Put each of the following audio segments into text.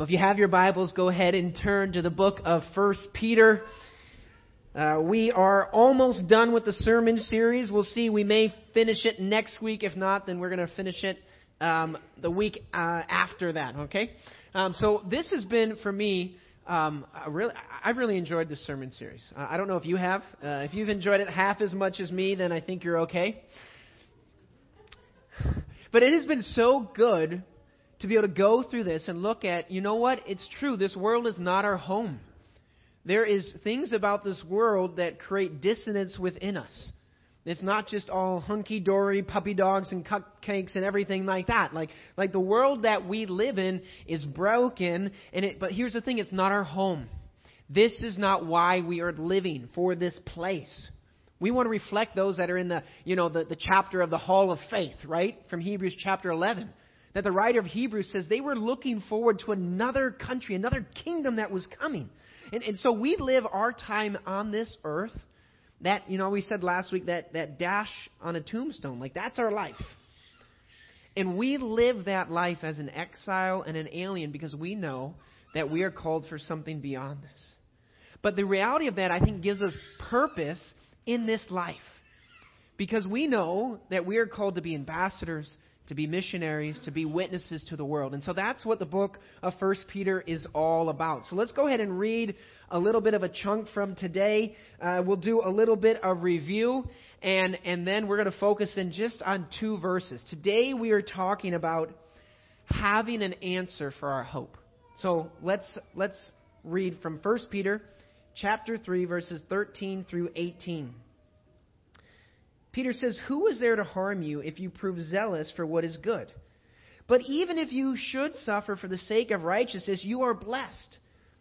Well, if you have your Bibles, go ahead and turn to the book of First Peter. Uh, we are almost done with the sermon series. We'll see. We may finish it next week. If not, then we're going to finish it um, the week uh, after that. Okay. Um, so this has been for me. Um, really, I've really enjoyed this sermon series. Uh, I don't know if you have. Uh, if you've enjoyed it half as much as me, then I think you're okay. But it has been so good to be able to go through this and look at, you know what? It's true. This world is not our home. There is things about this world that create dissonance within us. It's not just all hunky dory, puppy dogs and cupcakes and everything like that. Like, like the world that we live in is broken, and it, but here's the thing, it's not our home. This is not why we are living for this place. We want to reflect those that are in the, you know, the, the chapter of the hall of faith, right? From Hebrews chapter 11 that the writer of Hebrews says they were looking forward to another country, another kingdom that was coming. And, and so we live our time on this earth. That, you know, we said last week that, that dash on a tombstone, like that's our life. And we live that life as an exile and an alien because we know that we are called for something beyond this. But the reality of that, I think, gives us purpose in this life. Because we know that we are called to be ambassadors to be missionaries, to be witnesses to the world. And so that's what the book of 1 Peter is all about. So let's go ahead and read a little bit of a chunk from today. Uh, we'll do a little bit of review, and, and then we're going to focus in just on two verses. Today we are talking about having an answer for our hope. So let's, let's read from 1 Peter chapter 3, verses 13 through 18. Peter says, Who is there to harm you if you prove zealous for what is good? But even if you should suffer for the sake of righteousness, you are blessed.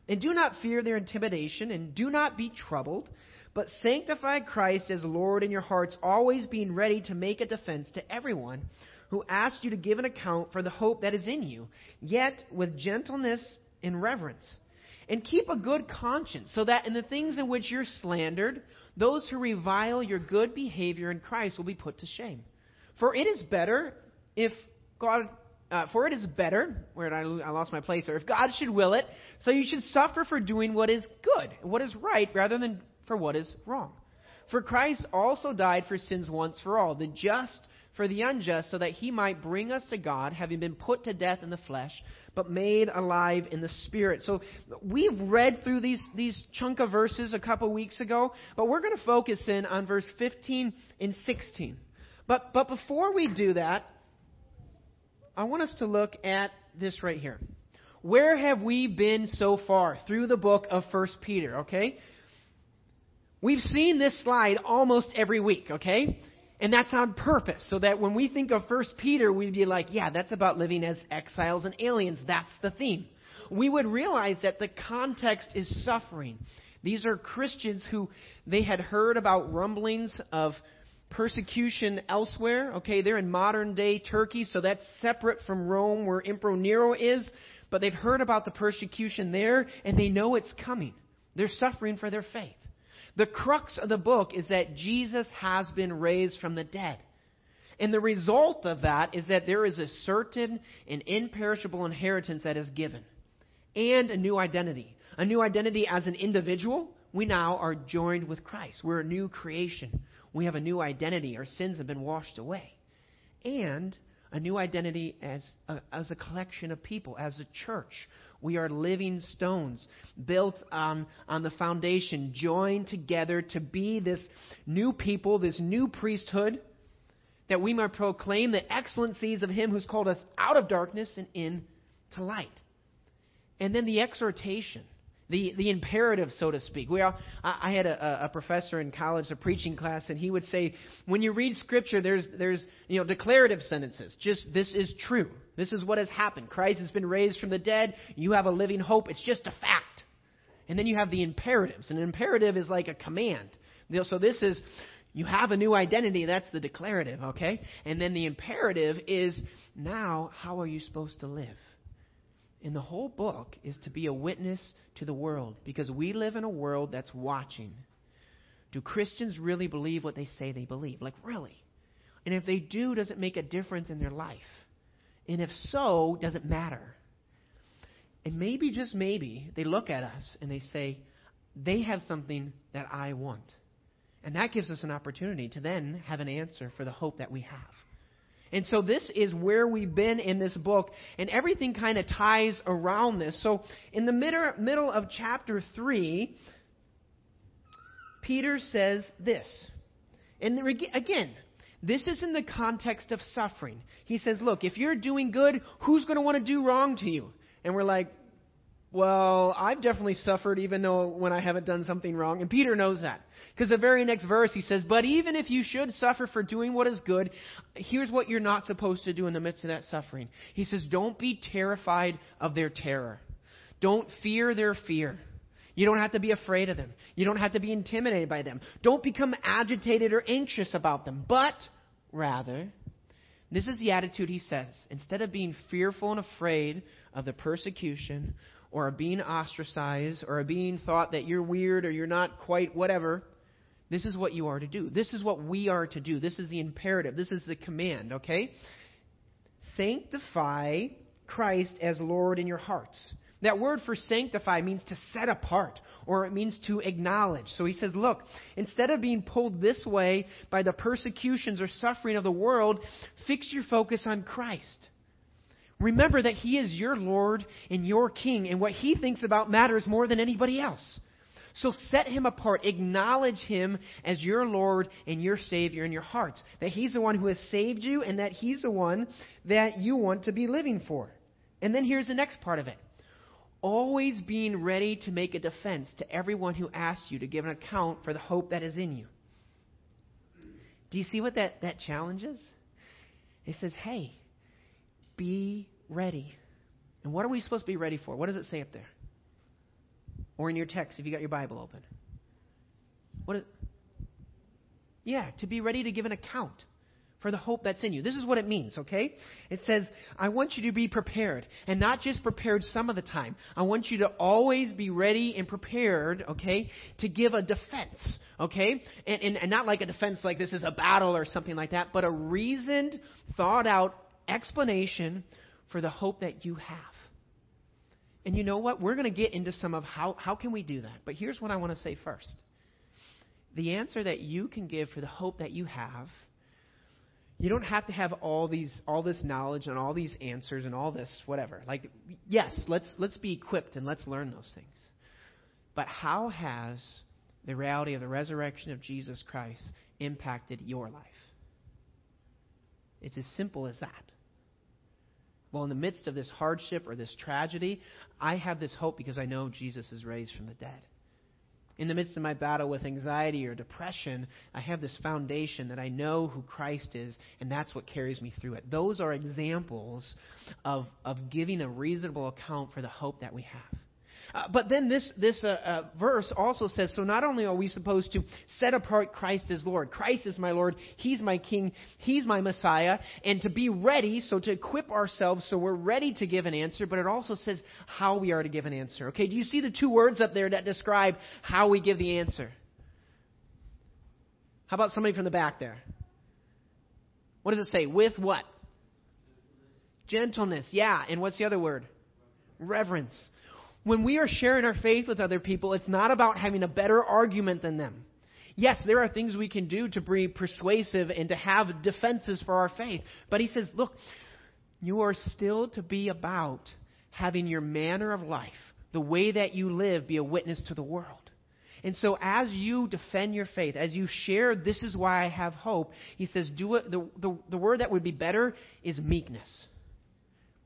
And do not fear their intimidation, and do not be troubled, but sanctify Christ as Lord in your hearts, always being ready to make a defense to everyone who asks you to give an account for the hope that is in you, yet with gentleness and reverence. And keep a good conscience, so that in the things in which you're slandered, those who revile your good behavior in Christ will be put to shame. For it is better if God, uh, for it is better, where I, I lost my place there, if God should will it, so you should suffer for doing what is good, what is right, rather than for what is wrong. For Christ also died for sins once for all, the just for the unjust, so that he might bring us to God, having been put to death in the flesh, but made alive in the spirit. So we've read through these, these chunk of verses a couple weeks ago, but we're going to focus in on verse 15 and 16. But, but before we do that, I want us to look at this right here. Where have we been so far through the book of 1 Peter, okay? We've seen this slide almost every week, okay? And that's on purpose, so that when we think of First Peter, we'd be like, yeah, that's about living as exiles and aliens. That's the theme. We would realize that the context is suffering. These are Christians who they had heard about rumblings of persecution elsewhere. Okay, they're in modern day Turkey, so that's separate from Rome where Emperor Nero is. But they've heard about the persecution there, and they know it's coming. They're suffering for their faith. The crux of the book is that Jesus has been raised from the dead. And the result of that is that there is a certain and imperishable inheritance that is given, and a new identity. A new identity as an individual. We now are joined with Christ. We're a new creation. We have a new identity. Our sins have been washed away. And a new identity as a, as a collection of people, as a church. We are living stones built on, on the foundation, joined together to be this new people, this new priesthood, that we might proclaim the excellencies of Him who's called us out of darkness and into light. And then the exhortation the, the imperative, so to speak. We all, I, I had a, a professor in college, a preaching class, and he would say, when you read Scripture, there's, there's you know, declarative sentences. Just, this is true. This is what has happened. Christ has been raised from the dead. You have a living hope. It's just a fact. And then you have the imperatives. And an imperative is like a command. So this is, you have a new identity. That's the declarative, okay? And then the imperative is, now, how are you supposed to live? In the whole book is to be a witness to the world because we live in a world that's watching. Do Christians really believe what they say they believe? Like, really? And if they do, does it make a difference in their life? And if so, does it matter? And maybe, just maybe, they look at us and they say, they have something that I want. And that gives us an opportunity to then have an answer for the hope that we have. And so this is where we've been in this book, and everything kind of ties around this. So in the middle of chapter 3, Peter says this. And again, this is in the context of suffering. He says, Look, if you're doing good, who's going to want to do wrong to you? And we're like, Well, I've definitely suffered even though when I haven't done something wrong. And Peter knows that. Because the very next verse he says, But even if you should suffer for doing what is good, here's what you're not supposed to do in the midst of that suffering. He says, Don't be terrified of their terror. Don't fear their fear. You don't have to be afraid of them. You don't have to be intimidated by them. Don't become agitated or anxious about them. But rather, this is the attitude he says. Instead of being fearful and afraid of the persecution or of being ostracized or of being thought that you're weird or you're not quite whatever, this is what you are to do. This is what we are to do. This is the imperative. This is the command, okay? Sanctify Christ as Lord in your hearts. That word for sanctify means to set apart, or it means to acknowledge. So he says, look, instead of being pulled this way by the persecutions or suffering of the world, fix your focus on Christ. Remember that he is your Lord and your King, and what he thinks about matters more than anybody else. So set him apart. Acknowledge him as your Lord and your Savior in your hearts. That he's the one who has saved you and that he's the one that you want to be living for. And then here's the next part of it. Always being ready to make a defense to everyone who asks you to give an account for the hope that is in you. Do you see what that, that challenge is? It says, hey, be ready. And what are we supposed to be ready for? What does it say up there? Or in your text, if you got your Bible open. What is, yeah, to be ready to give an account for the hope that's in you. This is what it means, okay? It says, I want you to be prepared, and not just prepared some of the time. I want you to always be ready and prepared, okay, to give a defense, okay? And, and, and not like a defense like this is a battle or something like that, but a reasoned, thought out explanation for the hope that you have. And you know what? We're going to get into some of how, how can we do that. But here's what I want to say first. The answer that you can give for the hope that you have, you don't have to have all these all this knowledge and all these answers and all this whatever. Like yes, let's let's be equipped and let's learn those things. But how has the reality of the resurrection of Jesus Christ impacted your life? It's as simple as that. Well, in the midst of this hardship or this tragedy, I have this hope because I know Jesus is raised from the dead. In the midst of my battle with anxiety or depression, I have this foundation that I know who Christ is, and that's what carries me through it. Those are examples of, of giving a reasonable account for the hope that we have. Uh, but then this, this uh, uh, verse also says so not only are we supposed to set apart Christ as Lord, Christ is my Lord, He's my King, He's my Messiah, and to be ready, so to equip ourselves so we're ready to give an answer, but it also says how we are to give an answer. Okay, do you see the two words up there that describe how we give the answer? How about somebody from the back there? What does it say? With what? Gentleness. Yeah. And what's the other word? Reverence when we are sharing our faith with other people, it's not about having a better argument than them. Yes, there are things we can do to be persuasive and to have defenses for our faith. But he says, look, you are still to be about having your manner of life, the way that you live, be a witness to the world. And so, as you defend your faith, as you share, this is why I have hope, he says, do it. The, the, the word that would be better is meekness.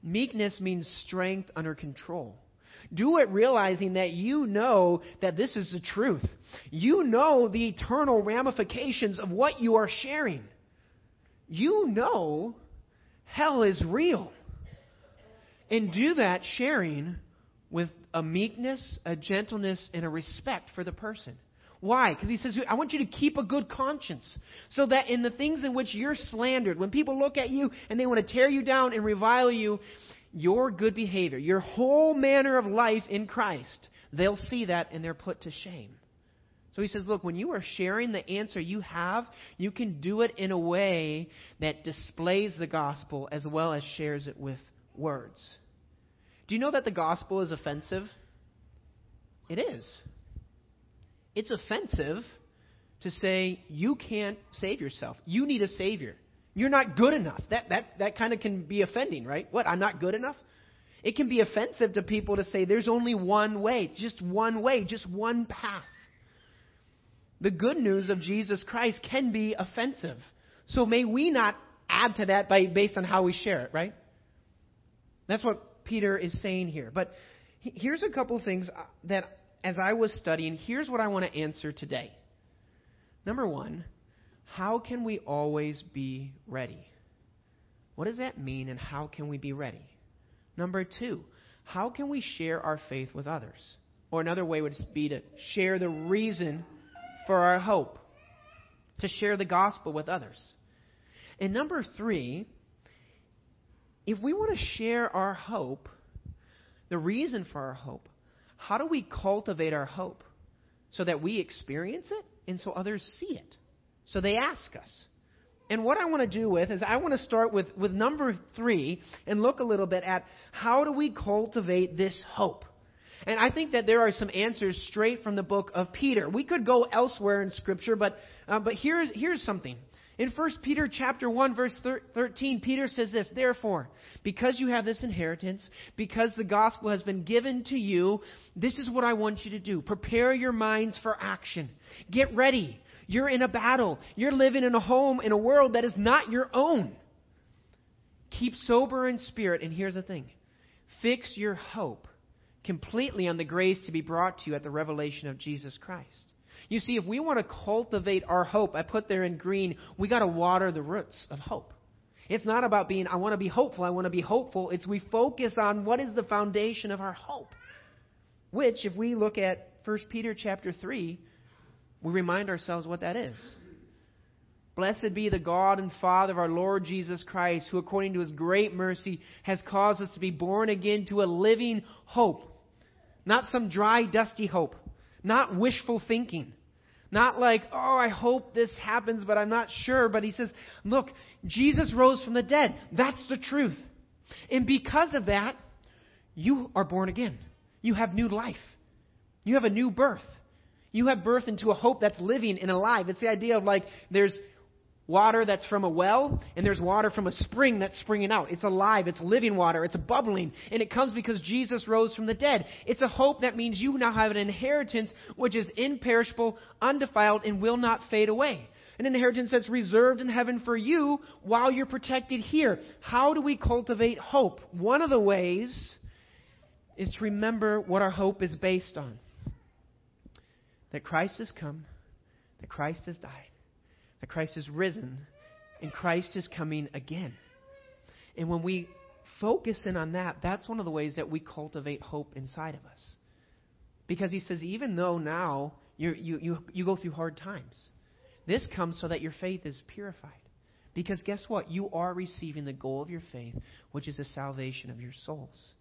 Meekness means strength under control. Do it realizing that you know that this is the truth. You know the eternal ramifications of what you are sharing. You know hell is real. And do that sharing with a meekness, a gentleness, and a respect for the person. Why? Because he says, I want you to keep a good conscience. So that in the things in which you're slandered, when people look at you and they want to tear you down and revile you, your good behavior, your whole manner of life in Christ, they'll see that and they're put to shame. So he says, look, when you are sharing the answer you have, you can do it in a way that displays the gospel as well as shares it with words. Do you know that the gospel is offensive? It is. It's offensive to say you can't save yourself. You need a savior. You're not good enough. That that that kind of can be offending, right? What? I'm not good enough? It can be offensive to people to say there's only one way, just one way, just one path. The good news of Jesus Christ can be offensive. So may we not add to that by based on how we share it, right? That's what Peter is saying here. But here's a couple things uh, that as I was studying, here's what I want to answer today. Number 1, how can we always be ready? What does that mean and how can we be ready? Number 2, how can we share our faith with others? Or another way would be to share the reason for our hope, to share the gospel with others. And number three, if we want to share our hope, the reason for our hope, how do we cultivate our hope so that we experience it and so others see it? So they ask us. And what I want to do with is I want to start with, with number three and look a little bit at how do we cultivate this hope. And I think that there are some answers straight from the book of Peter. We could go elsewhere in Scripture, but, uh, but here's, here's something. In 1 Peter chapter 1 verse 13, Peter says this, Therefore, because you have this inheritance, because the gospel has been given to you, this is what I want you to do. Prepare your minds for action. Get ready. You're in a battle. You're living in a home, in a world that is not your own. Keep sober in spirit, and here's the thing. Fix your hope completely on the grace to be brought to you at the revelation of Jesus Christ. You see, if we want to cultivate our hope, I put there in green, we got to water the roots of hope. It's not about being, I want to be hopeful, I want to be hopeful. It's we focus on what is the foundation of our hope. Which, if we look at 1 Peter chapter 3, we remind ourselves what that is. Blessed be the God and Father of our Lord Jesus Christ, who according to his great mercy has caused us to be born again to a living hope. Not some dry, dusty hope not wishful thinking. Not like, oh, I hope this happens, but I'm not sure. But he says, look, Jesus rose from the dead. That's the truth. And because of that, you are born again. You have new life. You have a new birth. You have birth into a hope that's living and alive. It's the idea of like there's water that's from a well, and there's water from a spring that's springing out. It's alive, it's living water, it's bubbling, and it comes because Jesus rose from the dead. It's a hope that means you now have an inheritance which is imperishable, undefiled, and will not fade away. An inheritance that's reserved in heaven for you while you're protected here. How do we cultivate hope? One of the ways is to remember what our hope is based on. That Christ has come, that Christ has died, that Christ has risen and Christ is coming again. And when we focus in on that, that's one of the ways that we cultivate hope inside of us. Because he says, even though now you you you, you go through hard times, this comes so that your faith is purified. Because guess what? You are receiving the goal of your faith, which is the salvation of your souls.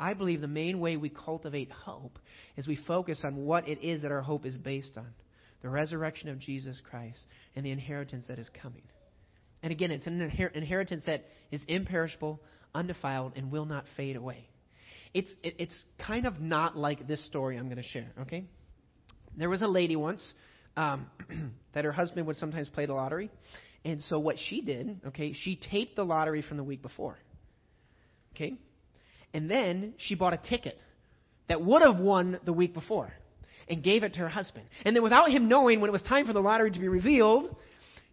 I believe the main way we cultivate hope is we focus on what it is that our hope is based on the resurrection of Jesus Christ, and the inheritance that is coming. And again, it's an inher- inheritance that is imperishable, undefiled, and will not fade away. It's, it, it's kind of not like this story I'm going to share, okay? There was a lady once um, that her husband would sometimes play the lottery. And so what she did, okay, she taped the lottery from the week before. Okay? And then she bought a ticket that would have won the week before and gave it to her husband. And then, without him knowing, when it was time for the lottery to be revealed,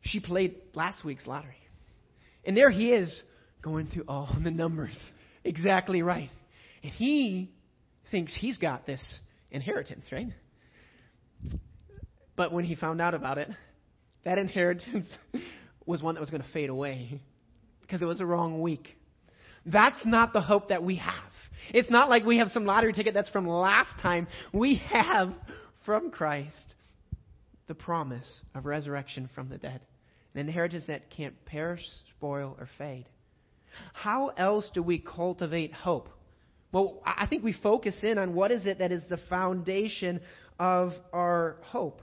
she played last week's lottery. And there he is going through all the numbers exactly right. And he thinks he's got this inheritance, right? But when he found out about it, that inheritance was one that was going to fade away because it was a wrong week. That's not the hope that we have. It's not like we have some lottery ticket that's from last time. We have from Christ the promise of resurrection from the dead, an inheritance that can't perish, spoil, or fade. How else do we cultivate hope? Well, I think we focus in on what is it that is the foundation of our hope.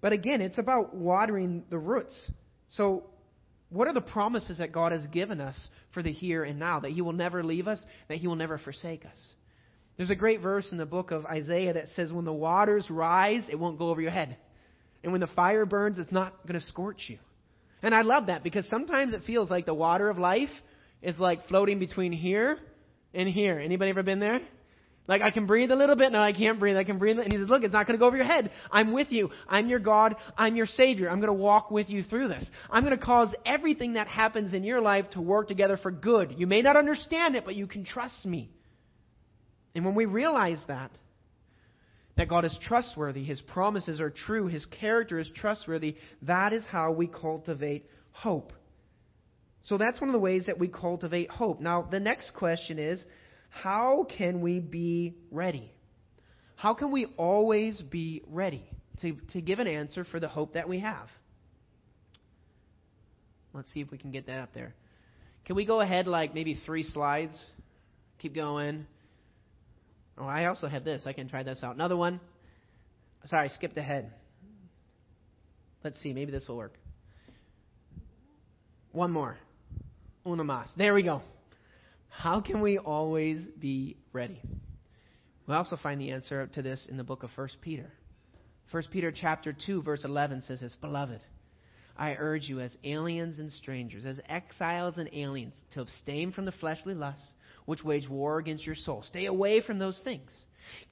But again, it's about watering the roots. So What are the promises that God has given us for the here and now? That He will never leave us, that He will never forsake us. There's a great verse in the book of Isaiah that says, When the waters rise, it won't go over your head. And when the fire burns, it's not going to scorch you. And I love that because sometimes it feels like the water of life is like floating between here and here. Anybody ever been there? Like I can breathe a little bit, no, I can't breathe. I can breathe, and he says, "Look, it's not going to go over your head. I'm with you. I'm your God. I'm your Savior. I'm going to walk with you through this. I'm going to cause everything that happens in your life to work together for good. You may not understand it, but you can trust me." And when we realize that, that God is trustworthy, His promises are true, His character is trustworthy, that is how we cultivate hope. So that's one of the ways that we cultivate hope. Now, the next question is how can we be ready? How can we always be ready to, to give an answer for the hope that we have? Let's see if we can get that up there. Can we go ahead like maybe three slides? Keep going. Oh, I also have this. I can try this out. Another one. Sorry, I skipped ahead. Let's see. Maybe this will work. One more. Una más. There we go. How can we always be ready? We also find the answer to this in the book of 1 Peter. 1 Peter chapter 2 verse 11 says this, Beloved, I urge you as aliens and strangers, as exiles and aliens, to abstain from the fleshly lusts which wage war against your soul. Stay away from those things.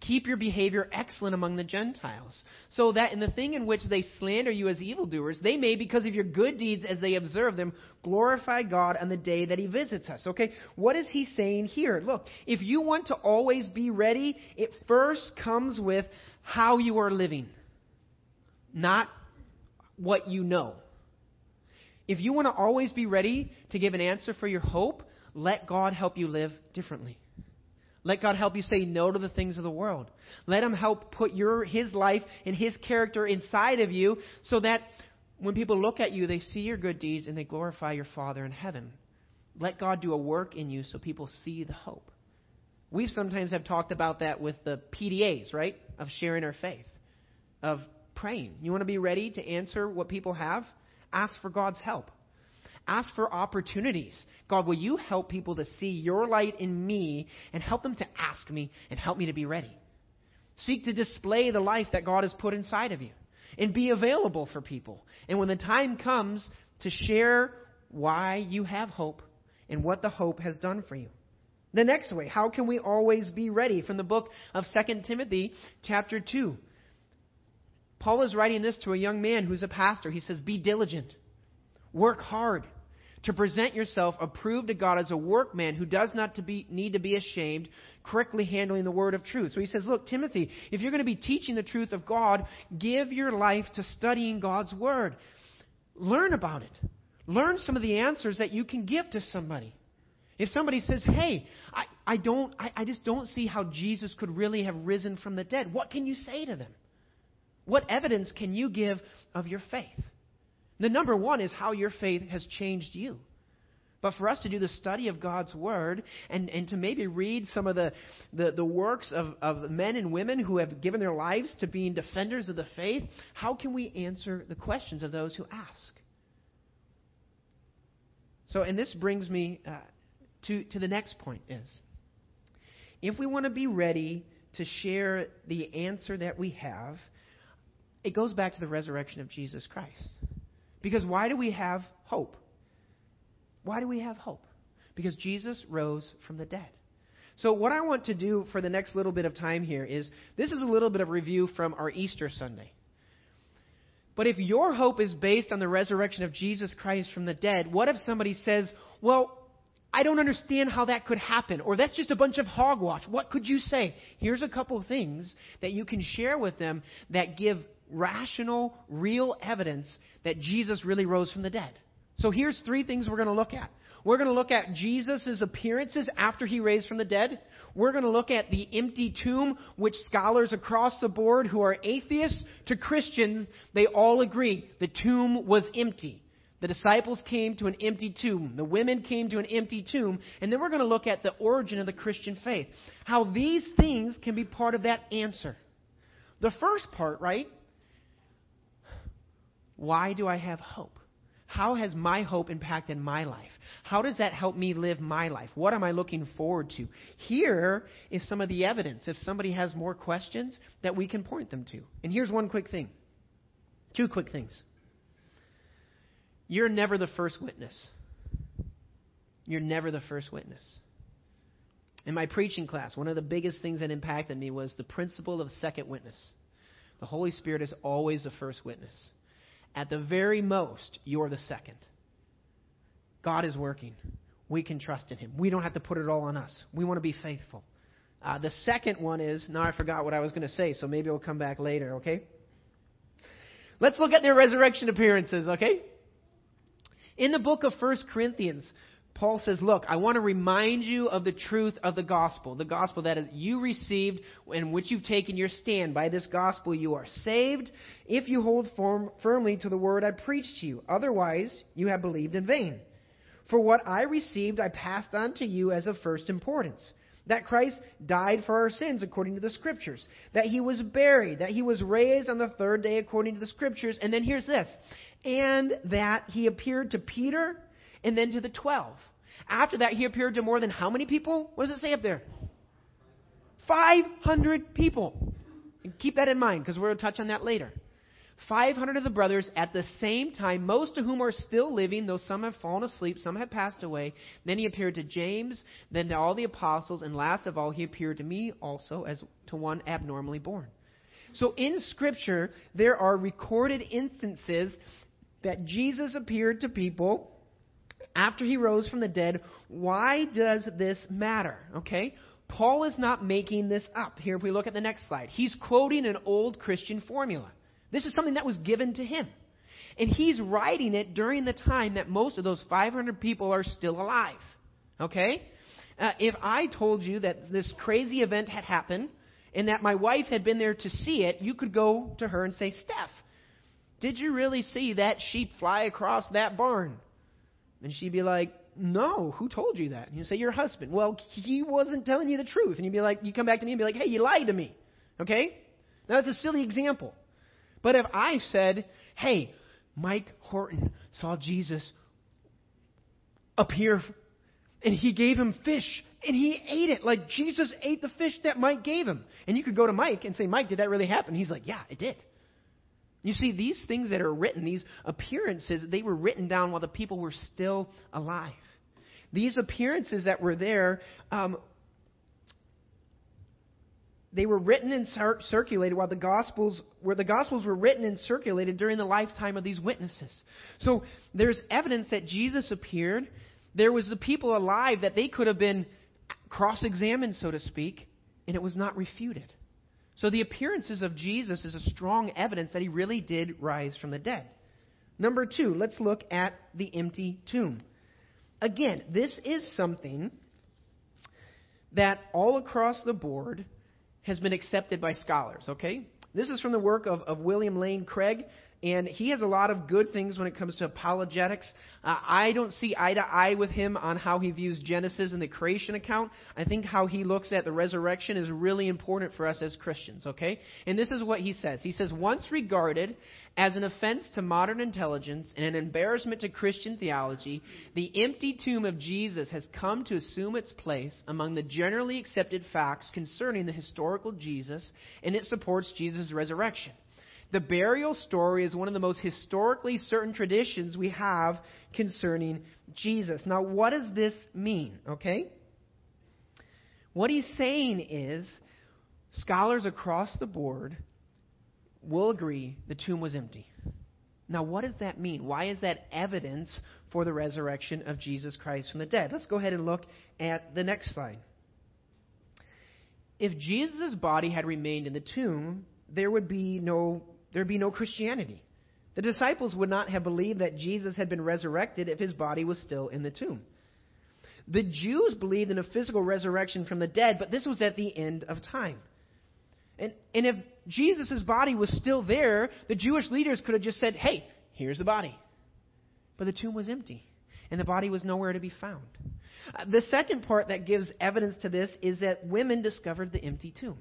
Keep your behavior excellent among the Gentiles, so that in the thing in which they slander you as evildoers, they may, because of your good deeds as they observe them, glorify God on the day that He visits us. Okay? What is He saying here? Look, if you want to always be ready, it first comes with how you are living, not what you know. If you want to always be ready to give an answer for your hope, let God help you live differently. Let God help you say no to the things of the world. Let Him help put your His life and His character inside of you so that when people look at you, they see your good deeds and they glorify your Father in heaven. Let God do a work in you so people see the hope. We sometimes have talked about that with the PDAs, right? Of sharing our faith, of praying. You want to be ready to answer what people have? Ask for God's help. Ask for opportunities. God, will you help people to see your light in me and help them to ask me and help me to be ready? Seek to display the life that God has put inside of you and be available for people. And when the time comes to share why you have hope and what the hope has done for you. The next way, how can we always be ready? From the book of 2 Timothy, chapter 2. Paul is writing this to a young man who's a pastor. He says, Be diligent Work hard to present yourself approved to God as a workman who does not to be, need to be ashamed, correctly handling the word of truth. So he says, Look, Timothy, if you're going to be teaching the truth of God, give your life to studying God's word. Learn about it. Learn some of the answers that you can give to somebody. If somebody says, Hey, I, I don't I, I just don't see how Jesus could really have risen from the dead, what can you say to them? What evidence can you give of your faith? The number one is how your faith has changed you. But for us to do the study of God's Word and, and to maybe read some of the, the, the works of, of men and women who have given their lives to being defenders of the faith, how can we answer the questions of those who ask? So, and this brings me uh, to, to the next point is if we want to be ready to share the answer that we have, it goes back to the resurrection of Jesus Christ. Because why do we have hope? Why do we have hope? Because Jesus rose from the dead. So, what I want to do for the next little bit of time here is this is a little bit of review from our Easter Sunday. But if your hope is based on the resurrection of Jesus Christ from the dead, what if somebody says, Well, I don't understand how that could happen, or that's just a bunch of hogwash? What could you say? Here's a couple things that you can share with them that give rational, real evidence that Jesus really rose from the dead. So here's three things we're going to look at. We're going to look at Jesus' appearances after he raised from the dead. We're going to look at the empty tomb, which scholars across the board who are atheists to Christians, they all agree the tomb was empty. The disciples came to an empty tomb. The women came to an empty tomb. And then we're going to look at the origin of the Christian faith. How these things can be part of that answer. The first part, right, why do I have hope? how has my hope impacted my life? How does that help me live my life? What am I looking forward to? Here is some of the evidence, if somebody has more questions, that we can point them to. And here's one quick thing two quick things. You're never the first witness. You're never the first witness. In my preaching class, one of the biggest things that impacted me was the principle of second witness. The Holy Spirit is always the first witness. At the very most, you're the second. God is working. We can trust in Him. We don't have to put it all on us. We want to be faithful. Uh, the second one is now I forgot what I was going to say, so maybe we'll come back later, okay? Let's look at their resurrection appearances, okay? In the book of 1 Corinthians, Paul says, Look, I want to remind you of the truth of the gospel. The gospel that is you received and which you've taken your stand. By this gospel you are saved if you hold firm, firmly to the word I preached to you. Otherwise, you have believed in vain. For what I received I passed on to you as of first importance. That Christ died for our sins according to the Scriptures. That he was buried. That he was raised on the third day according to the Scriptures. And then here's this. And that he appeared to Peter and then to the twelve. After that, he appeared to more than how many people? What does it say up there? 500 people. And keep that in mind because we're going to touch on that later. 500 of the brothers at the same time, most of whom are still living, though some have fallen asleep, some have passed away. Then he appeared to James, then to all the apostles, and last of all, he appeared to me also as to one abnormally born. So in Scripture, there are recorded instances that Jesus appeared to people after he rose from the dead. Why does this matter? Okay? Paul is not making this up. Here, if we look at the next slide, he's quoting an old Christian formula. This is something that was given to him. And he's writing it during the time that most of those 500 people are still alive. Okay? Uh, if I told you that this crazy event had happened and that my wife had been there to see it, you could go to her and say, Steph, did you really see that sheep fly across that barn? And she'd be like, No, who told you that? And you say, Your husband. Well, he wasn't telling you the truth. And you'd be like, You come back to me and be like, Hey, you lied to me. Okay? Now, that's a silly example. But if I said, Hey, Mike Horton saw Jesus appear and he gave him fish and he ate it like Jesus ate the fish that Mike gave him. And you could go to Mike and say, Mike, did that really happen? He's like, Yeah, it did. You see, these things that are written, these appearances, they were written down while the people were still alive. These appearances that were there, um, they were written and cir- circulated while the gospels where the gospels were written and circulated during the lifetime of these witnesses. So there's evidence that Jesus appeared. There was the people alive that they could have been cross-examined, so to speak, and it was not refuted. So the appearances of Jesus is a strong evidence that he really did rise from the dead. Number two, let's look at the empty tomb. Again, this is something that all across the board has been accepted by scholars, okay? This is from the work of, of William Lane Craig. And he has a lot of good things when it comes to apologetics. Uh, I don't see eye to eye with him on how he views Genesis and the creation account. I think how he looks at the resurrection is really important for us as Christians, okay? And this is what he says. He says, once regarded as an offense to modern intelligence and an embarrassment to Christian theology, the empty tomb of Jesus has come to assume its place among the generally accepted facts concerning the historical Jesus, and it supports Jesus' resurrection. The burial story is one of the most historically certain traditions we have concerning Jesus. Now, what does this mean? Okay? What he's saying is scholars across the board will agree the tomb was empty. Now, what does that mean? Why is that evidence for the resurrection of Jesus Christ from the dead? Let's go ahead and look at the next slide. If Jesus' body had remained in the tomb, there would be no there'd be no Christianity. The disciples would not have believed that Jesus had been resurrected if his body was still in the tomb. The Jews believed in a physical resurrection from the dead, but this was at the end of time. And, and if Jesus' body was still there, the Jewish leaders could have just said, hey, here's the body. But the tomb was empty, and the body was nowhere to be found. Uh, the second part that gives evidence to this is that women discovered the empty tomb.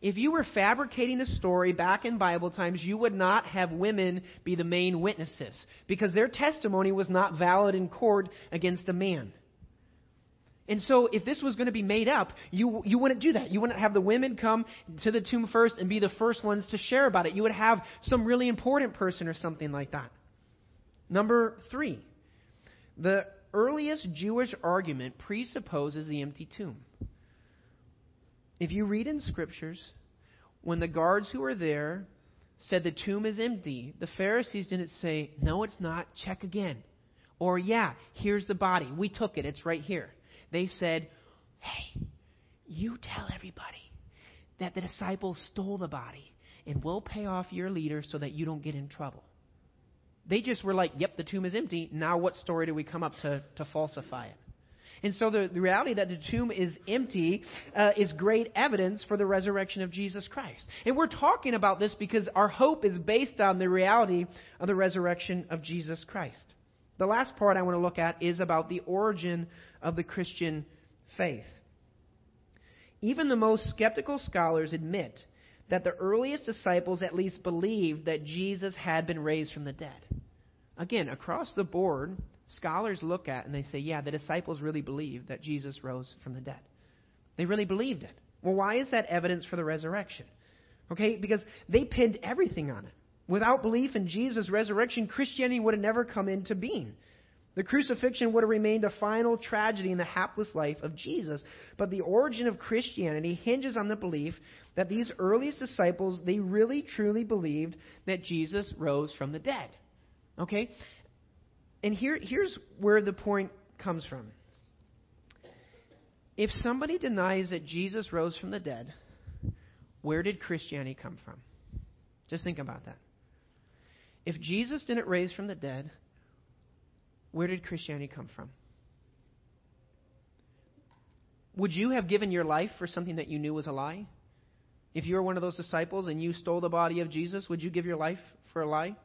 If you were fabricating a story back in Bible times, you would not have women be the main witnesses because their testimony was not valid in court against a man. And so, if this was going to be made up, you, you wouldn't do that. You wouldn't have the women come to the tomb first and be the first ones to share about it. You would have some really important person or something like that. Number three, the earliest Jewish argument presupposes the empty tomb. If you read in scriptures, when the guards who were there said the tomb is empty, the Pharisees didn't say, No, it's not, check again. Or, Yeah, here's the body. We took it, it's right here. They said, Hey, you tell everybody that the disciples stole the body, and we'll pay off your leader so that you don't get in trouble. They just were like, Yep, the tomb is empty. Now, what story do we come up to, to falsify it? And so the, the reality that the tomb is empty uh, is great evidence for the resurrection of Jesus Christ. And we're talking about this because our hope is based on the reality of the resurrection of Jesus Christ. The last part I want to look at is about the origin of the Christian faith. Even the most skeptical scholars admit that the earliest disciples at least believed that Jesus had been raised from the dead. Again, across the board, scholars look at and they say, yeah, the disciples really believed that Jesus rose from the dead. They really believed it. Well, why is that evidence for the resurrection? Okay, because they pinned everything on it. Without belief in Jesus' resurrection, Christianity would have never come into being. The crucifixion would have remained a final tragedy in the hapless life of Jesus. But the origin of Christianity hinges on the belief that these earliest disciples, they really truly believed that Jesus rose from the dead. Okay? And here, here's where the point comes from. If somebody denies that Jesus rose from the dead, where did Christianity come from? Just think about that. If Jesus didn't raise from the dead, where did Christianity come from? Would you have given your life for something that you knew was a lie? If you were one of those disciples and you stole the body of Jesus, would you give your life for a lie?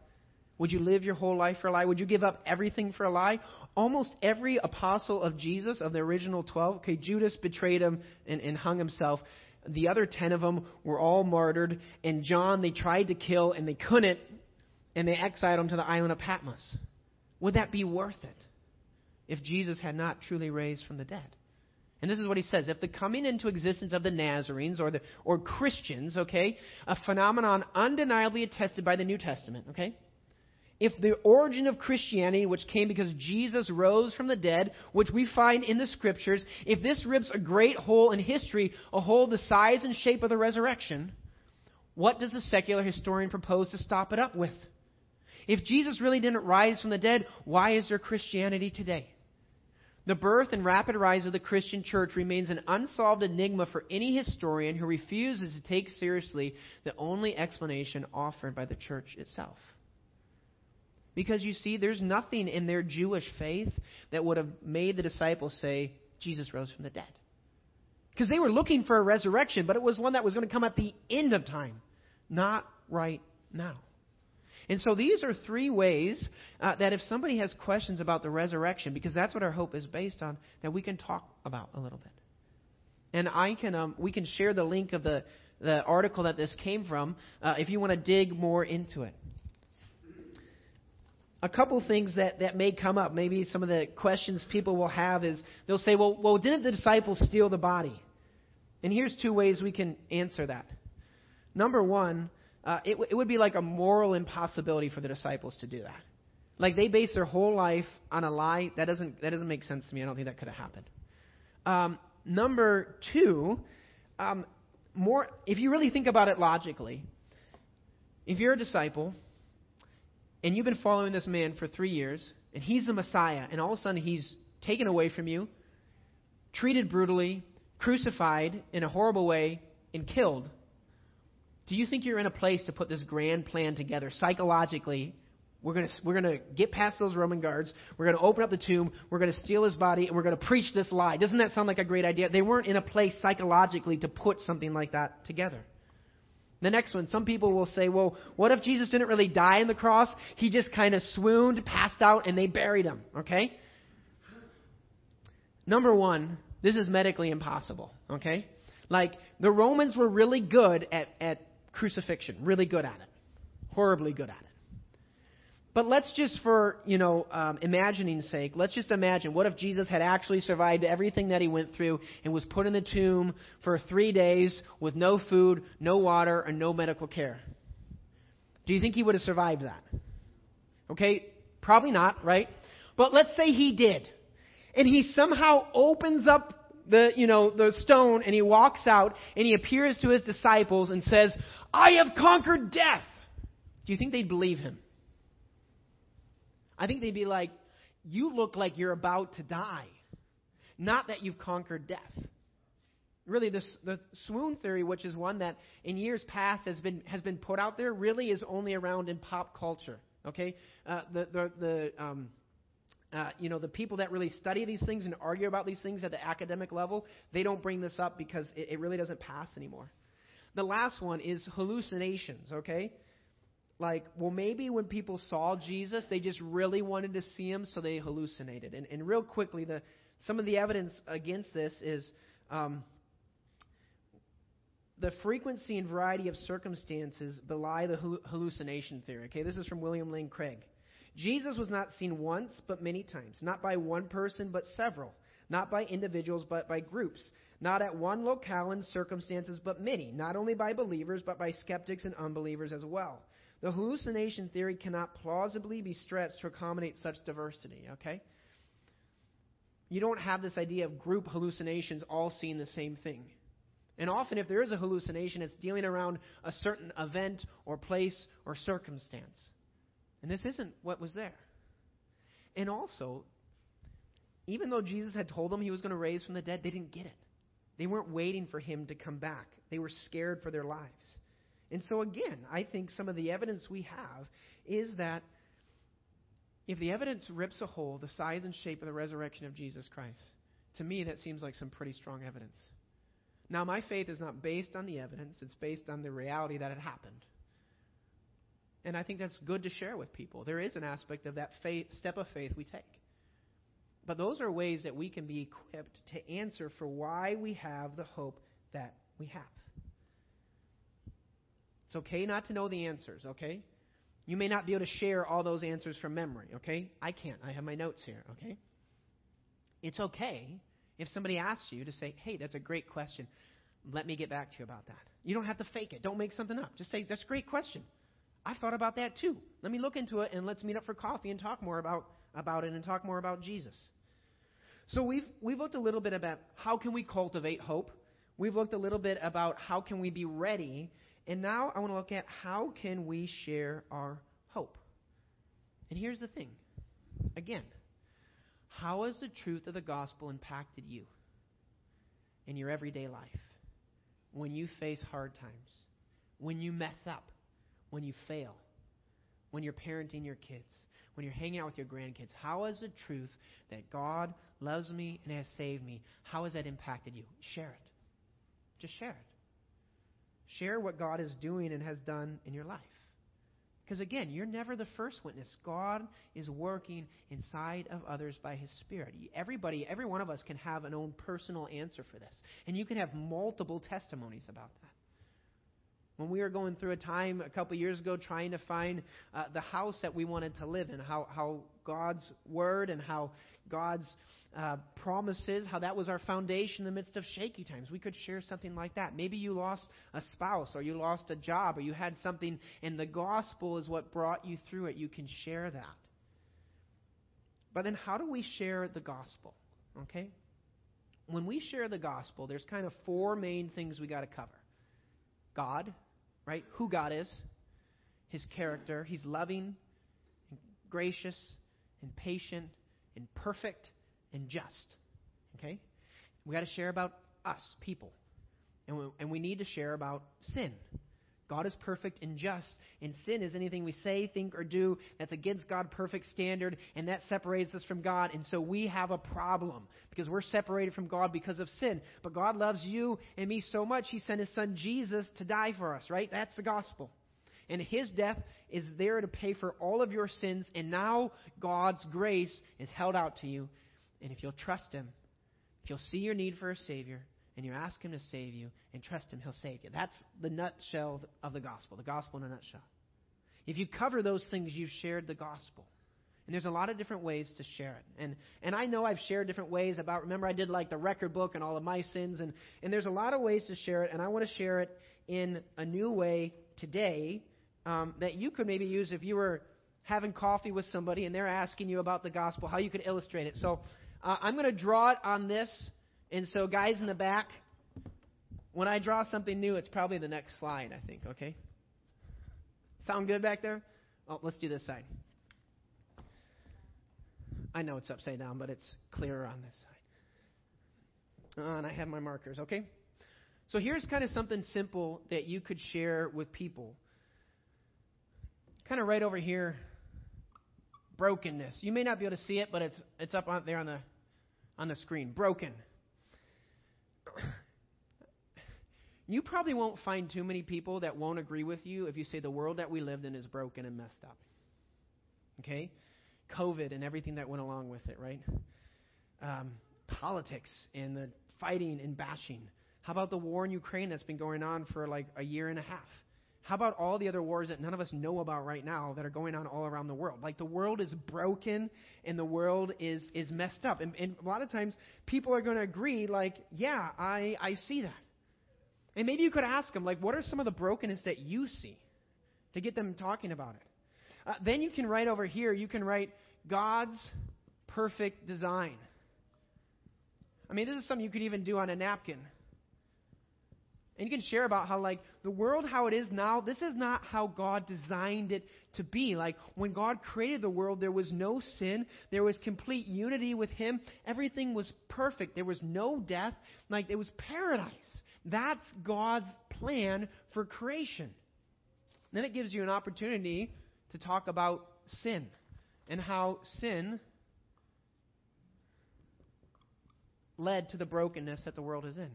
Would you live your whole life for a lie? Would you give up everything for a lie? Almost every apostle of Jesus, of the original 12, okay, Judas betrayed him and, and hung himself. The other 10 of them were all martyred. And John, they tried to kill and they couldn't, and they exiled him to the island of Patmos. Would that be worth it if Jesus had not truly raised from the dead? And this is what he says. If the coming into existence of the Nazarenes or, the, or Christians, okay, a phenomenon undeniably attested by the New Testament, okay, if the origin of Christianity, which came because Jesus rose from the dead, which we find in the scriptures, if this rips a great hole in history, a hole the size and shape of the resurrection, what does the secular historian propose to stop it up with? If Jesus really didn't rise from the dead, why is there Christianity today? The birth and rapid rise of the Christian church remains an unsolved enigma for any historian who refuses to take seriously the only explanation offered by the church itself. Because you see, there's nothing in their Jewish faith that would have made the disciples say, Jesus rose from the dead. Because they were looking for a resurrection, but it was one that was going to come at the end of time, not right now. And so these are three ways uh, that if somebody has questions about the resurrection, because that's what our hope is based on, that we can talk about a little bit. And I can, um, we can share the link of the, the article that this came from uh, if you want to dig more into it a couple things that, that may come up. Maybe some of the questions people will have is they'll say, well, well, didn't the disciples steal the body? And here's two ways we can answer that. Number one, uh, it, w- it would be like a moral impossibility for the disciples to do that. Like they base their whole life on a lie. That doesn't that doesn't make sense to me. I don't think that could have happened. Um, number two, um, more if you really think about it logically, if you're a disciple and you've been following this man for three years, and he's the Messiah, and all of a sudden he's taken away from you, treated brutally, crucified in a horrible way, and killed, do you think you're in a place to put this grand plan together psychologically? We're going we're to get past those Roman guards. We're going to open up the tomb. We're going to steal his body, and we're going to preach this lie. Doesn't that sound like a great idea? They weren't in a place psychologically to put something like that together. The next one, some people will say, well, what if Jesus didn't really die on the cross? He just kind of swooned, passed out, and they buried him, okay? Number one, this is medically impossible, okay? Like, the Romans were really good at, at crucifixion, really good at it, horribly good at it. But let's just, for you know, um, imagining's sake, let's just imagine what if Jesus had actually survived everything that he went through and was put in a tomb for three days with no food, no water, and no medical care. Do you think he would have survived that? Okay, probably not, right? But let's say he did, and he somehow opens up the you know the stone and he walks out and he appears to his disciples and says, "I have conquered death." Do you think they'd believe him? I think they'd be like, You look like you're about to die, not that you've conquered death. Really, this, the swoon theory, which is one that in years past has been, has been put out there, really is only around in pop culture. Okay? Uh, the, the, the, um, uh, you know, the people that really study these things and argue about these things at the academic level, they don't bring this up because it, it really doesn't pass anymore. The last one is hallucinations, okay? Like, well, maybe when people saw Jesus, they just really wanted to see him, so they hallucinated. And, and real quickly, the, some of the evidence against this is um, the frequency and variety of circumstances belie the hallucination theory. Okay, this is from William Lane Craig. Jesus was not seen once, but many times, not by one person, but several, not by individuals, but by groups, not at one locale and circumstances, but many, not only by believers, but by skeptics and unbelievers as well. The hallucination theory cannot plausibly be stretched to accommodate such diversity, okay? You don't have this idea of group hallucinations all seeing the same thing. And often, if there is a hallucination, it's dealing around a certain event or place or circumstance. And this isn't what was there. And also, even though Jesus had told them he was going to raise from the dead, they didn't get it. They weren't waiting for him to come back, they were scared for their lives. And so, again, I think some of the evidence we have is that if the evidence rips a hole the size and shape of the resurrection of Jesus Christ, to me that seems like some pretty strong evidence. Now, my faith is not based on the evidence, it's based on the reality that it happened. And I think that's good to share with people. There is an aspect of that faith, step of faith we take. But those are ways that we can be equipped to answer for why we have the hope that we have. It's okay not to know the answers, okay? You may not be able to share all those answers from memory, okay? I can't. I have my notes here, okay? It's okay if somebody asks you to say, hey, that's a great question. Let me get back to you about that. You don't have to fake it. Don't make something up. Just say, that's a great question. I've thought about that too. Let me look into it and let's meet up for coffee and talk more about, about it and talk more about Jesus. So we've, we've looked a little bit about how can we cultivate hope. We've looked a little bit about how can we be ready and now I want to look at how can we share our hope. And here's the thing. Again, how has the truth of the gospel impacted you in your everyday life? When you face hard times, when you mess up, when you fail, when you're parenting your kids, when you're hanging out with your grandkids, how has the truth that God loves me and has saved me, how has that impacted you? Share it. Just share it. Share what God is doing and has done in your life. Because again, you're never the first witness. God is working inside of others by His Spirit. Everybody, every one of us can have an own personal answer for this. And you can have multiple testimonies about that. When we were going through a time a couple years ago trying to find uh, the house that we wanted to live in, how, how God's Word and how God's uh, promises, how that was our foundation in the midst of shaky times. We could share something like that. Maybe you lost a spouse or you lost a job or you had something, and the gospel is what brought you through it. You can share that. But then, how do we share the gospel? Okay? When we share the gospel, there's kind of four main things we got to cover God, right? Who God is, His character. He's loving, and gracious, and patient, and perfect and just. Okay? We got to share about us, people. And we, and we need to share about sin. God is perfect and just, and sin is anything we say, think, or do that's against God's perfect standard, and that separates us from God. And so we have a problem because we're separated from God because of sin. But God loves you and me so much, He sent His Son Jesus to die for us, right? That's the gospel. And his death is there to pay for all of your sins, and now God's grace is held out to you. And if you'll trust him, if you'll see your need for a Savior, and you ask Him to save you and trust Him, He'll save you. That's the nutshell of the gospel, the gospel in a nutshell. If you cover those things, you've shared the gospel. And there's a lot of different ways to share it. And and I know I've shared different ways about remember I did like the record book and all of my sins and, and there's a lot of ways to share it and I want to share it in a new way today um, that you could maybe use if you were having coffee with somebody and they're asking you about the gospel, how you could illustrate it. So uh, I'm going to draw it on this. And so, guys in the back, when I draw something new, it's probably the next slide, I think, okay? Sound good back there? Let's do this side. I know it's upside down, but it's clearer on this side. Uh, and I have my markers, okay? So here's kind of something simple that you could share with people. Kind of right over here, brokenness. You may not be able to see it, but it's it's up on there on the on the screen. Broken. You probably won't find too many people that won't agree with you if you say the world that we lived in is broken and messed up. Okay? COVID and everything that went along with it, right? Um, politics and the fighting and bashing. How about the war in Ukraine that's been going on for like a year and a half? How about all the other wars that none of us know about right now that are going on all around the world? Like the world is broken and the world is is messed up. And, and a lot of times people are going to agree, like, yeah, I I see that. And maybe you could ask them, like, what are some of the brokenness that you see, to get them talking about it. Uh, then you can write over here. You can write God's perfect design. I mean, this is something you could even do on a napkin. And you can share about how, like, the world how it is now, this is not how God designed it to be. Like, when God created the world, there was no sin. There was complete unity with Him. Everything was perfect. There was no death. Like, it was paradise. That's God's plan for creation. Then it gives you an opportunity to talk about sin and how sin led to the brokenness that the world is in.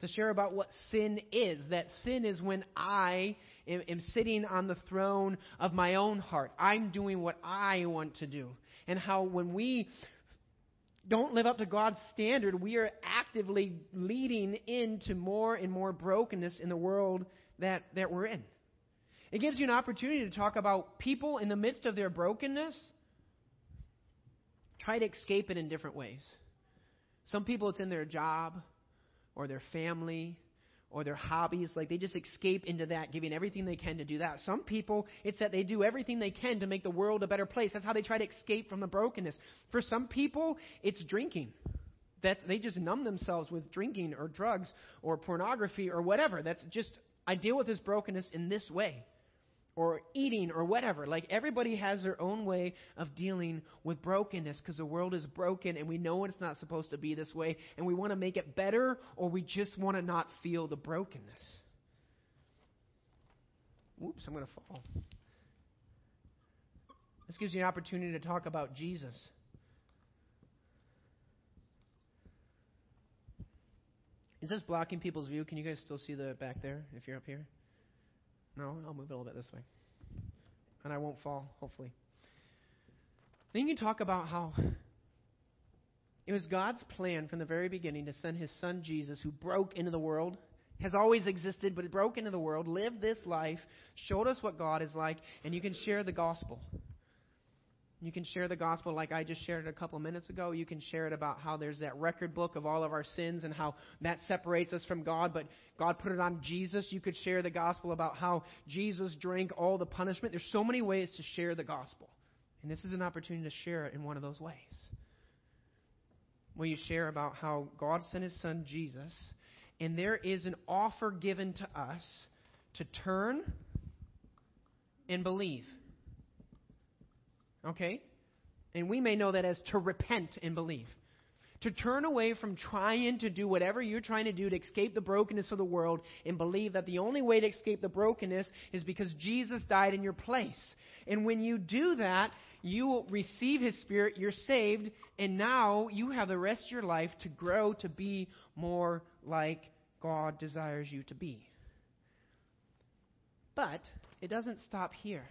To share about what sin is. That sin is when I am, am, sitting on the throne of my own heart. I'm doing what I want to do. And how when we don't live up to God's standard, we are actively leading into more and more brokenness in the world that, that we're in. It gives you an opportunity to talk about people in the midst of their brokenness. Try to escape it in different ways. Some people, it's in their job or their family or their hobbies. Like they just escape into that, giving everything they can to do that. Some people, it's that they do everything they can to make the world a better place. That's how they try to escape from the brokenness. For some people, it's drinking. That's, they just numb themselves with drinking or drugs or pornography or whatever. That's just, I deal with this brokenness in this way or eating or whatever. Like everybody has their own way of dealing with brokenness because the world is broken and we know it's not supposed to be this way and we want to make it better or we just want to not feel the brokenness. Whoops, I'm going to fall. This gives you an opportunity to talk about Jesus. Is this blocking people's view? Can you guys still see the back there if you're up here? No, I'll move it a little bit this way. And I won't fall, hopefully. Then you can talk about how it was God's plan from the very beginning to send his son Jesus, who broke into the world, has always existed, but broke into the world, lived this life, showed us what God is like, and you can share the gospel. You can share the gospel like I just shared it a couple minutes ago. You can share it about how there's that record book of all of our sins and how that separates us from God, but God put it on Jesus. You could share the gospel about how Jesus drank all the punishment. There's so many ways to share the gospel. And this is an opportunity to share it in one of those ways. Where you share about how God sent his son Jesus, and there is an offer given to us to turn and believe. Okay? And we may know that as to repent and believe. To turn away from trying to do whatever you're trying to do to escape the brokenness of the world and believe that the only way to escape the brokenness is because Jesus died in your place. And when you do that, you receive His Spirit, you're saved, and now you have the rest of your life to grow to be more like God desires you to be. But it doesn't stop here.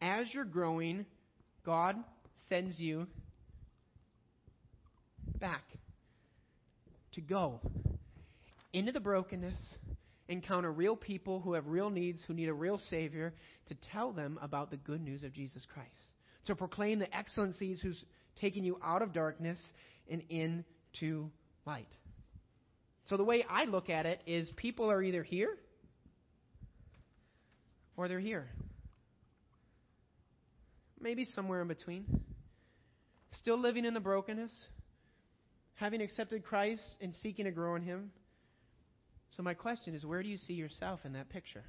As you're growing, God sends you back to go into the brokenness, encounter real people who have real needs, who need a real Savior, to tell them about the good news of Jesus Christ. To proclaim the excellencies who's taking you out of darkness and into light. So the way I look at it is people are either here or they're here. Maybe somewhere in between. Still living in the brokenness, having accepted Christ and seeking to grow in Him. So my question is, where do you see yourself in that picture?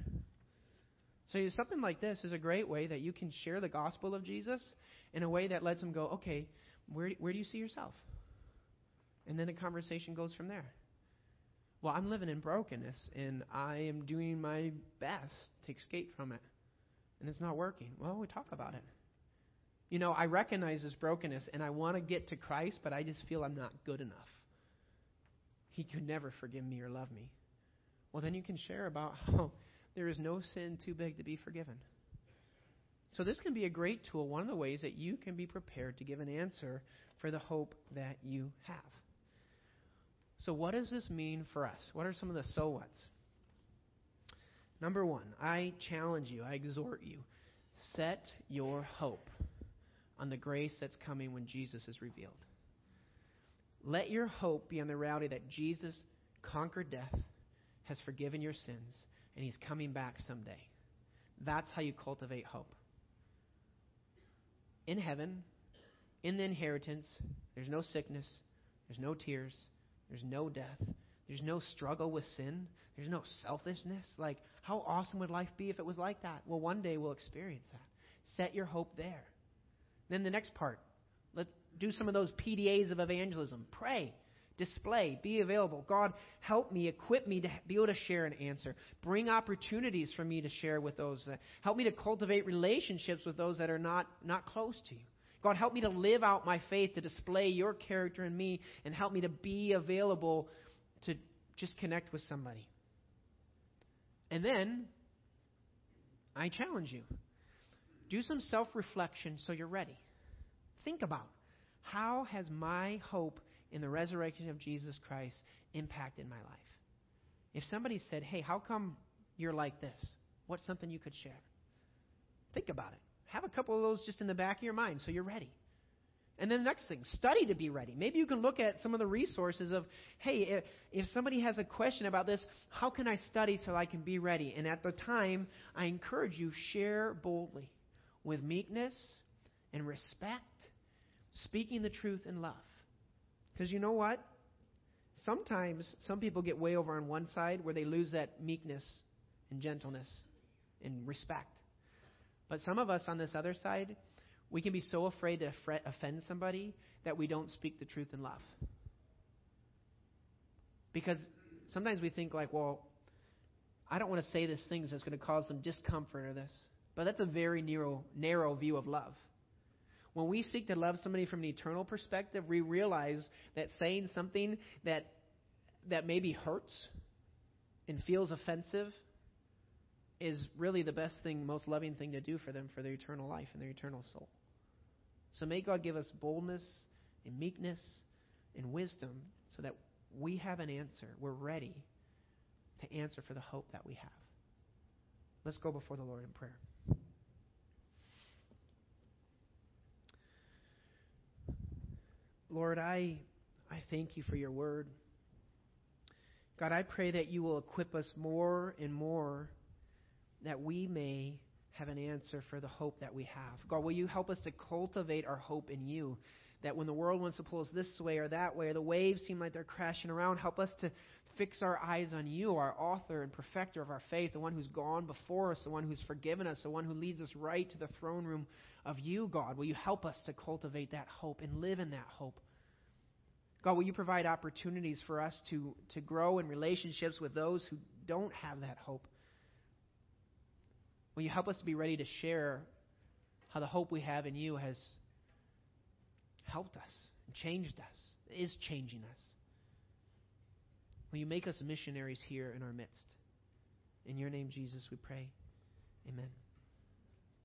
So something like this is a great way that you can share the gospel of Jesus in a way that lets them go, okay, where, where do you see yourself? And then the conversation goes from there. Well, I'm living in brokenness and I am doing my best to escape from it. And it's not working. Well, we talk about it. You know, I recognize this brokenness and I want to get to Christ, but I just feel I'm not good enough. He could never forgive me or love me. Well, then you can share about how there is no sin too big to be forgiven. So, this can be a great tool, one of the ways that you can be prepared to give an answer for the hope that you have. So, what does this mean for us? What are some of the so whats? Number one, I challenge you, I exhort you, set your hope on the grace that's coming when Jesus is revealed. Let your hope be on the reality that Jesus conquered death, has forgiven your sins, and he's coming back someday. That's how you cultivate hope. In heaven, in the inheritance, there's no sickness, there's no tears, there's no death. There's no struggle with sin. There's no selfishness. Like, how awesome would life be if it was like that? Well, one day we'll experience that. Set your hope there. Then the next part. Let's do some of those PDAs of evangelism. Pray. Display. Be available. God, help me, equip me to be able to share an answer. Bring opportunities for me to share with those. That, help me to cultivate relationships with those that are not, not close to you. God, help me to live out my faith, to display your character in me, and help me to be available to just connect with somebody. And then, I challenge you do some self reflection so you're ready. Think about how has my hope in the resurrection of Jesus Christ impacted my life? If somebody said, hey, how come you're like this? What's something you could share? Think about it. Have a couple of those just in the back of your mind so you're ready. And then the next thing, study to be ready. Maybe you can look at some of the resources of, hey, if, if somebody has a question about this, how can I study so I can be ready? And at the time, I encourage you, share boldly with meekness and respect, speaking the truth in love. Because you know what? Sometimes some people get way over on one side where they lose that meekness and gentleness and respect. But some of us on this other side, we can be so afraid to offend somebody that we don't speak the truth in love. Because sometimes we think like, well, I don't want to say this thing that's going to cause them discomfort or this. But that's a very narrow, narrow view of love. When we seek to love somebody from an eternal perspective, we realize that saying something that that maybe hurts and feels offensive is really the best thing, most loving thing to do for them for their eternal life and their eternal soul. So may God give us boldness and meekness and wisdom so that we have an answer. We're ready to answer for the hope that we have. Let's go before the Lord in prayer. Lord, I, I thank you for your word. God, I pray that you will equip us more and more that we may have an answer for the hope that we have. God, will you help us to cultivate our hope in you? That when the world wants to pull us this way or that way, or the waves seem like they're crashing around, help us to fix our eyes on you, our author and perfecter of our faith, the one who's gone before us, the one who's forgiven us, the one who leads us right to the throne room of you, God. Will you help us to cultivate that hope and live in that hope? God, will you provide opportunities for us to, to grow in relationships with those who don't have that hope? Will you help us to be ready to share how the hope we have in you has helped us changed us, is changing us? Will you make us missionaries here in our midst? In your name, Jesus, we pray. Amen.